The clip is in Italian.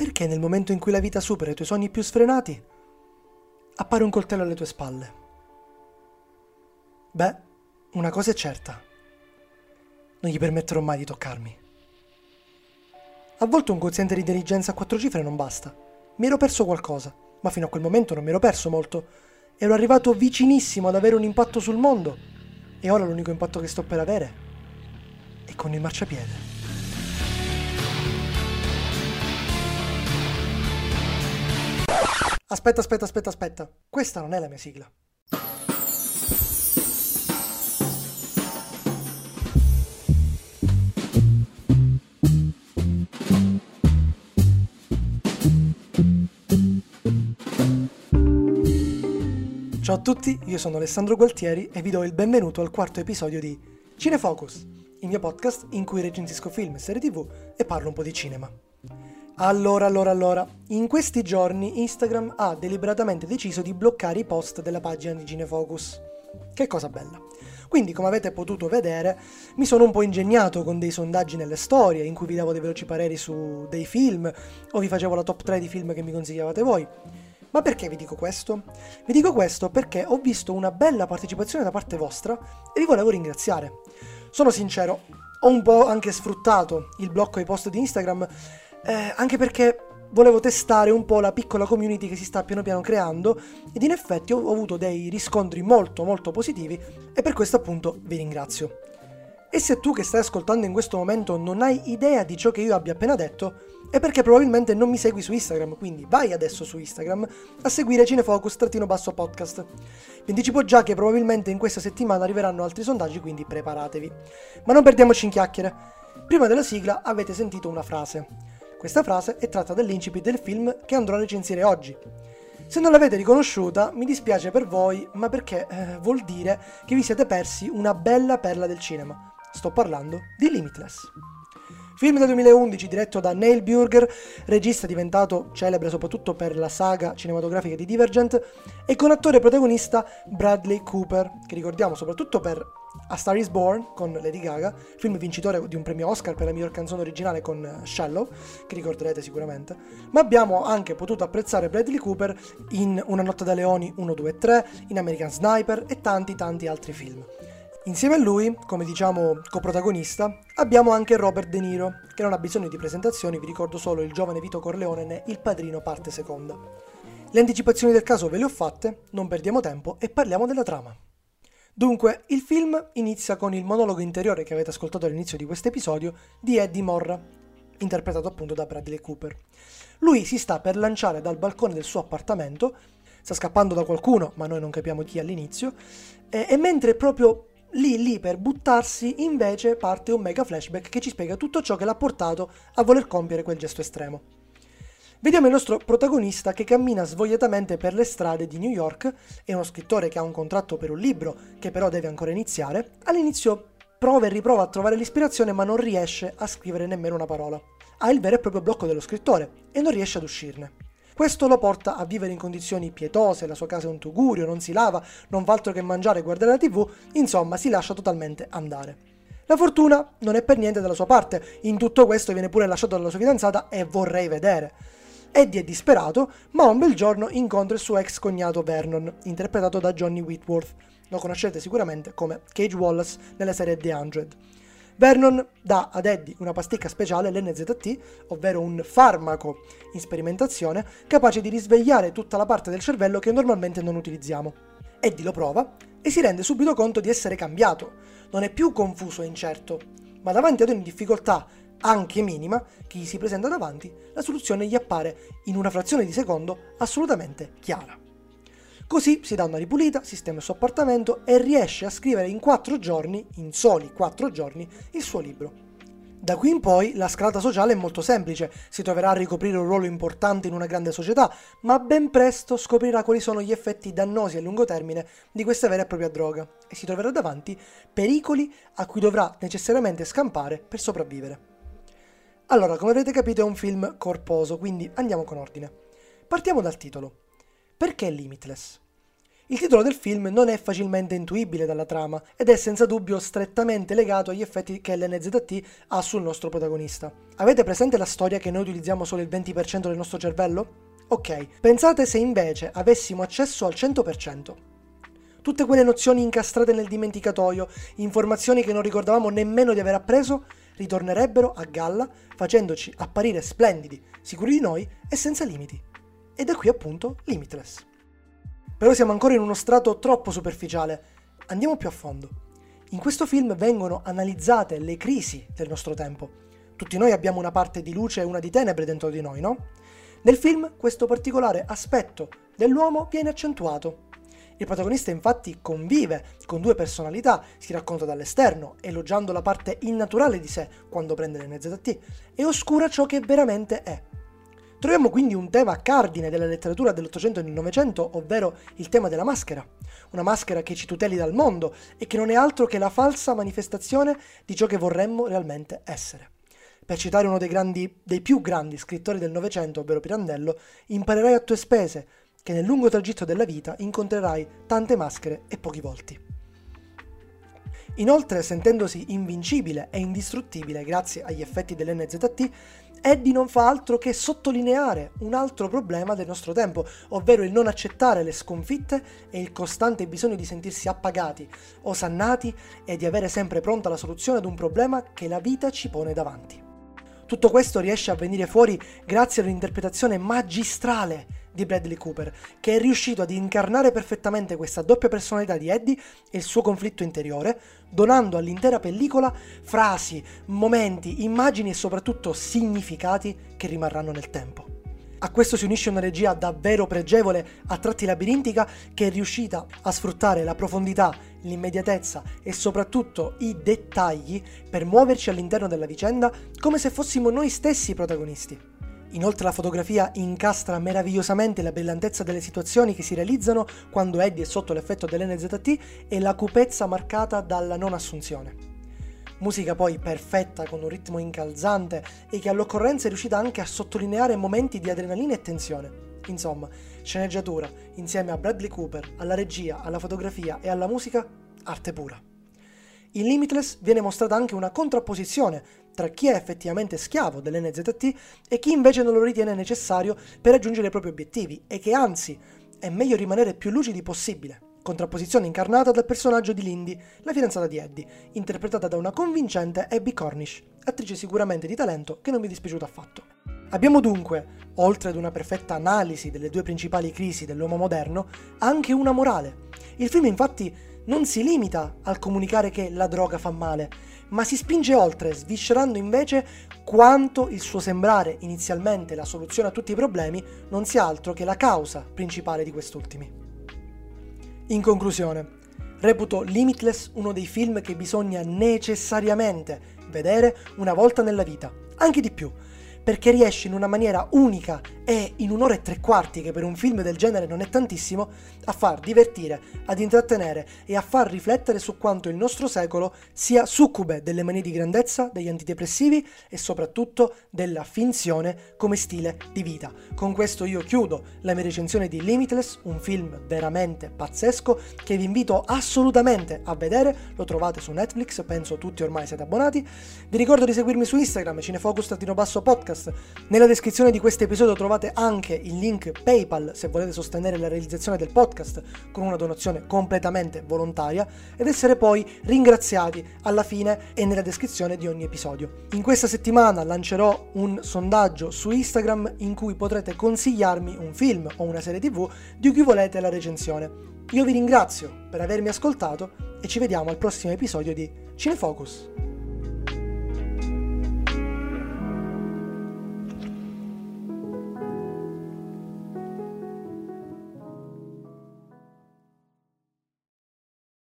Perché nel momento in cui la vita supera i tuoi sogni più sfrenati, appare un coltello alle tue spalle? Beh, una cosa è certa. Non gli permetterò mai di toccarmi. A volte un quoziente di intelligenza a quattro cifre non basta. Mi ero perso qualcosa, ma fino a quel momento non mi ero perso molto. Ero arrivato vicinissimo ad avere un impatto sul mondo. E ora l'unico impatto che sto per avere è con il marciapiede. Aspetta, aspetta, aspetta, aspetta. Questa non è la mia sigla. Ciao a tutti, io sono Alessandro Gualtieri e vi do il benvenuto al quarto episodio di Cinefocus, il mio podcast in cui recensisco film e serie tv e parlo un po' di cinema. Allora, allora, allora, in questi giorni Instagram ha deliberatamente deciso di bloccare i post della pagina di Cinefocus. Che cosa bella. Quindi, come avete potuto vedere, mi sono un po' ingegnato con dei sondaggi nelle storie in cui vi davo dei veloci pareri su dei film o vi facevo la top 3 di film che mi consigliavate voi. Ma perché vi dico questo? Vi dico questo perché ho visto una bella partecipazione da parte vostra e vi volevo ringraziare. Sono sincero, ho un po' anche sfruttato il blocco ai post di Instagram, eh, anche perché volevo testare un po' la piccola community che si sta piano piano creando ed in effetti ho avuto dei riscontri molto molto positivi e per questo appunto vi ringrazio. E se tu che stai ascoltando in questo momento non hai idea di ciò che io abbia appena detto, è perché probabilmente non mi segui su Instagram, quindi vai adesso su Instagram a seguire Cinefocus-podcast. Vi anticipo già che probabilmente in questa settimana arriveranno altri sondaggi, quindi preparatevi. Ma non perdiamoci in chiacchiere. Prima della sigla avete sentito una frase. Questa frase è tratta dall'incipit del film che andrò a recensire oggi. Se non l'avete riconosciuta, mi dispiace per voi, ma perché eh, vuol dire che vi siete persi una bella perla del cinema. Sto parlando di Limitless. Film del 2011 diretto da Neil Burger, regista diventato celebre soprattutto per la saga cinematografica di Divergent, e con attore protagonista Bradley Cooper, che ricordiamo soprattutto per A Star is Born con Lady Gaga, film vincitore di un premio Oscar per la miglior canzone originale con Shallow, che ricorderete sicuramente, ma abbiamo anche potuto apprezzare Bradley Cooper in Una notte da leoni 1, 2 e 3, in American Sniper e tanti tanti altri film. Insieme a lui, come diciamo coprotagonista, abbiamo anche Robert De Niro, che non ha bisogno di presentazioni, vi ricordo solo il giovane Vito Corleone ne Il Padrino parte seconda. Le anticipazioni del caso ve le ho fatte, non perdiamo tempo e parliamo della trama. Dunque, il film inizia con il monologo interiore che avete ascoltato all'inizio di questo episodio di Eddie Morra, interpretato appunto da Bradley Cooper. Lui si sta per lanciare dal balcone del suo appartamento, sta scappando da qualcuno, ma noi non capiamo chi all'inizio, e, e mentre proprio Lì, lì per buttarsi, invece parte un mega flashback che ci spiega tutto ciò che l'ha portato a voler compiere quel gesto estremo. Vediamo il nostro protagonista che cammina svogliatamente per le strade di New York, è uno scrittore che ha un contratto per un libro che però deve ancora iniziare, all'inizio prova e riprova a trovare l'ispirazione ma non riesce a scrivere nemmeno una parola. Ha il vero e proprio blocco dello scrittore e non riesce ad uscirne. Questo lo porta a vivere in condizioni pietose, la sua casa è un tugurio, non si lava, non fa altro che mangiare e guardare la tv, insomma si lascia totalmente andare. La fortuna non è per niente dalla sua parte, in tutto questo viene pure lasciato dalla sua fidanzata e vorrei vedere. Eddie è disperato, ma un bel giorno incontra il suo ex cognato Vernon, interpretato da Johnny Whitworth. Lo conoscete sicuramente come Cage Wallace nella serie The Hundred. Vernon dà ad Eddie una pasticca speciale, l'NZT, ovvero un farmaco in sperimentazione capace di risvegliare tutta la parte del cervello che normalmente non utilizziamo. Eddie lo prova e si rende subito conto di essere cambiato. Non è più confuso e incerto, ma davanti ad ogni difficoltà, anche minima, che gli si presenta davanti, la soluzione gli appare in una frazione di secondo assolutamente chiara. Così si dà una ripulita, sistema il suo appartamento e riesce a scrivere in quattro giorni, in soli quattro giorni, il suo libro. Da qui in poi la scalata sociale è molto semplice, si troverà a ricoprire un ruolo importante in una grande società, ma ben presto scoprirà quali sono gli effetti dannosi a lungo termine di questa vera e propria droga e si troverà davanti pericoli a cui dovrà necessariamente scampare per sopravvivere. Allora, come avrete capito è un film corposo, quindi andiamo con ordine. Partiamo dal titolo. Perché Limitless? Il titolo del film non è facilmente intuibile dalla trama ed è senza dubbio strettamente legato agli effetti che l'NZT ha sul nostro protagonista. Avete presente la storia che noi utilizziamo solo il 20% del nostro cervello? Ok, pensate se invece avessimo accesso al 100%. Tutte quelle nozioni incastrate nel dimenticatoio, informazioni che non ricordavamo nemmeno di aver appreso, ritornerebbero a galla facendoci apparire splendidi, sicuri di noi e senza limiti. E da qui appunto Limitless. Però siamo ancora in uno strato troppo superficiale. Andiamo più a fondo. In questo film vengono analizzate le crisi del nostro tempo. Tutti noi abbiamo una parte di luce e una di tenebre dentro di noi, no? Nel film questo particolare aspetto dell'uomo viene accentuato. Il protagonista infatti convive con due personalità, si racconta dall'esterno, elogiando la parte innaturale di sé quando prende l'NZT, e oscura ciò che veramente è. Troviamo quindi un tema cardine della letteratura dell'Ottocento e del Novecento, ovvero il tema della maschera. Una maschera che ci tuteli dal mondo e che non è altro che la falsa manifestazione di ciò che vorremmo realmente essere. Per citare uno dei, grandi, dei più grandi scrittori del Novecento, ovvero Pirandello, imparerai a tue spese che nel lungo tragitto della vita incontrerai tante maschere e pochi volti. Inoltre, sentendosi invincibile e indistruttibile grazie agli effetti dell'NZT, Eddie non fa altro che sottolineare un altro problema del nostro tempo, ovvero il non accettare le sconfitte e il costante bisogno di sentirsi appagati, osannati e di avere sempre pronta la soluzione ad un problema che la vita ci pone davanti. Tutto questo riesce a venire fuori grazie all'interpretazione magistrale di Bradley Cooper, che è riuscito ad incarnare perfettamente questa doppia personalità di Eddie e il suo conflitto interiore, donando all'intera pellicola frasi, momenti, immagini e soprattutto significati che rimarranno nel tempo. A questo si unisce una regia davvero pregevole, a tratti labirintica, che è riuscita a sfruttare la profondità, l'immediatezza e soprattutto i dettagli per muoverci all'interno della vicenda come se fossimo noi stessi i protagonisti. Inoltre la fotografia incastra meravigliosamente la brillantezza delle situazioni che si realizzano quando Eddie è sotto l'effetto dell'NZT e la cupezza marcata dalla non assunzione. Musica poi perfetta con un ritmo incalzante e che all'occorrenza è riuscita anche a sottolineare momenti di adrenalina e tensione. Insomma, sceneggiatura, insieme a Bradley Cooper, alla regia, alla fotografia e alla musica, arte pura. In Limitless viene mostrata anche una contrapposizione tra chi è effettivamente schiavo dell'NZT e chi invece non lo ritiene necessario per raggiungere i propri obiettivi e che anzi è meglio rimanere più lucidi possibile contrapposizione incarnata dal personaggio di Lindy, la fidanzata di Eddie, interpretata da una convincente Abby Cornish, attrice sicuramente di talento che non mi è dispiaciuta affatto. Abbiamo dunque, oltre ad una perfetta analisi delle due principali crisi dell'uomo moderno, anche una morale. Il film infatti non si limita al comunicare che la droga fa male, ma si spinge oltre, sviscerando invece quanto il suo sembrare inizialmente la soluzione a tutti i problemi non sia altro che la causa principale di quest'ultimi. In conclusione, reputo Limitless uno dei film che bisogna necessariamente vedere una volta nella vita, anche di più, perché riesce in una maniera unica e in un'ora e tre quarti, che per un film del genere non è tantissimo, a far divertire, ad intrattenere e a far riflettere su quanto il nostro secolo sia succube delle manie di grandezza, degli antidepressivi e soprattutto della finzione come stile di vita. Con questo io chiudo la mia recensione di Limitless, un film veramente pazzesco che vi invito assolutamente a vedere, lo trovate su Netflix, penso tutti ormai siete abbonati. Vi ricordo di seguirmi su Instagram, cinefocus-podcast. Nella descrizione di questo episodio trovate trovate anche il link PayPal se volete sostenere la realizzazione del podcast con una donazione completamente volontaria ed essere poi ringraziati alla fine e nella descrizione di ogni episodio. In questa settimana lancerò un sondaggio su Instagram in cui potrete consigliarmi un film o una serie tv di cui volete la recensione. Io vi ringrazio per avermi ascoltato e ci vediamo al prossimo episodio di Cinefocus.